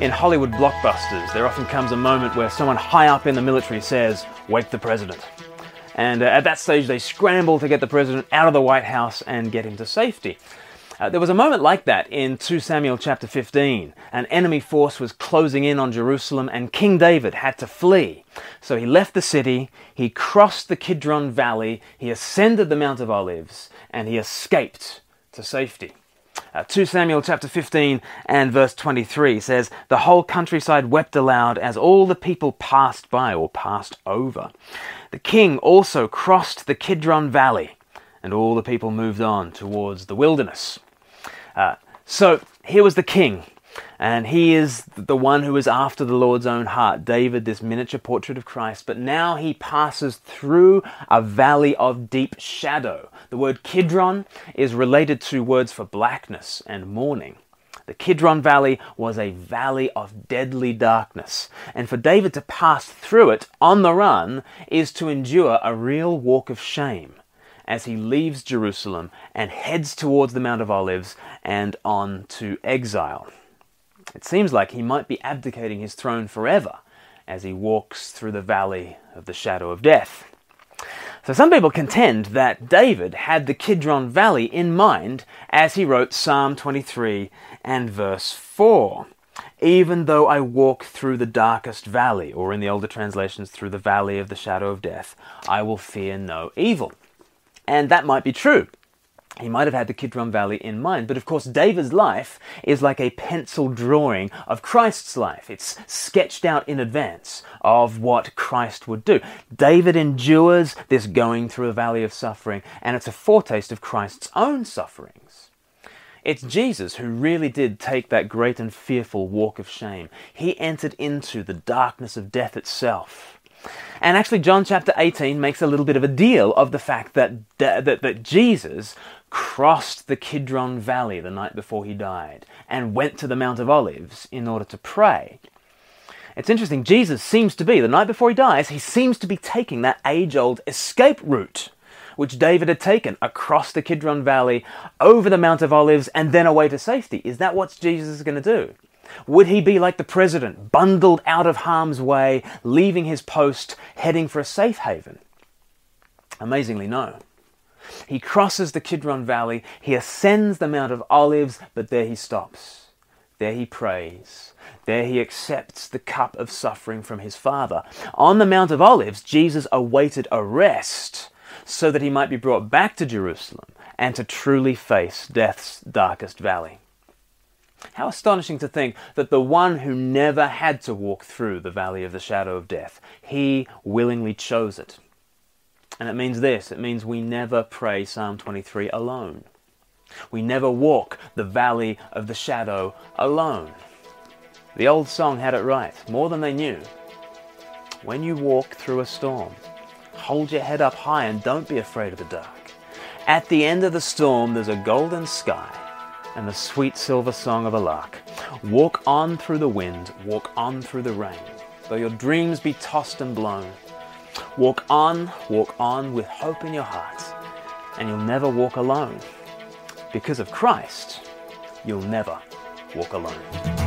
In Hollywood blockbusters, there often comes a moment where someone high up in the military says, Wake the president. And uh, at that stage, they scramble to get the president out of the White House and get him to safety. Uh, there was a moment like that in 2 Samuel chapter 15. An enemy force was closing in on Jerusalem, and King David had to flee. So he left the city, he crossed the Kidron Valley, he ascended the Mount of Olives, and he escaped to safety. Uh, 2 Samuel chapter 15 and verse 23 says, The whole countryside wept aloud as all the people passed by or passed over. The king also crossed the Kidron Valley, and all the people moved on towards the wilderness. Uh, so here was the king, and he is the one who is after the Lord's own heart. David, this miniature portrait of Christ, but now he passes through a valley of deep shadow. The word Kidron is related to words for blackness and mourning. The Kidron Valley was a valley of deadly darkness, and for David to pass through it on the run is to endure a real walk of shame as he leaves Jerusalem and heads towards the Mount of Olives and on to exile. It seems like he might be abdicating his throne forever as he walks through the valley of the shadow of death. So some people contend that David had the Kidron Valley in mind as he wrote Psalm 23 and verse 4. Even though I walk through the darkest valley, or in the older translations, through the valley of the shadow of death, I will fear no evil. And that might be true. He might have had the Kidron Valley in mind, but of course, David's life is like a pencil drawing of Christ's life. It's sketched out in advance of what Christ would do. David endures this going through a valley of suffering, and it's a foretaste of Christ's own sufferings. It's Jesus who really did take that great and fearful walk of shame. He entered into the darkness of death itself and actually, John chapter 18 makes a little bit of a deal of the fact that, that, that Jesus crossed the Kidron Valley the night before he died and went to the Mount of Olives in order to pray. It's interesting, Jesus seems to be, the night before he dies, he seems to be taking that age old escape route which David had taken across the Kidron Valley, over the Mount of Olives, and then away to safety. Is that what Jesus is going to do? Would he be like the president, bundled out of harm's way, leaving his post, heading for a safe haven? Amazingly, no. He crosses the Kidron Valley, he ascends the Mount of Olives, but there he stops. There he prays. There he accepts the cup of suffering from his Father. On the Mount of Olives, Jesus awaited arrest so that he might be brought back to Jerusalem and to truly face death's darkest valley. How astonishing to think that the one who never had to walk through the valley of the shadow of death, he willingly chose it. And it means this it means we never pray Psalm 23 alone. We never walk the valley of the shadow alone. The old song had it right, more than they knew. When you walk through a storm, hold your head up high and don't be afraid of the dark. At the end of the storm, there's a golden sky and the sweet silver song of a lark. Walk on through the wind, walk on through the rain, though your dreams be tossed and blown. Walk on, walk on with hope in your heart, and you'll never walk alone. Because of Christ, you'll never walk alone.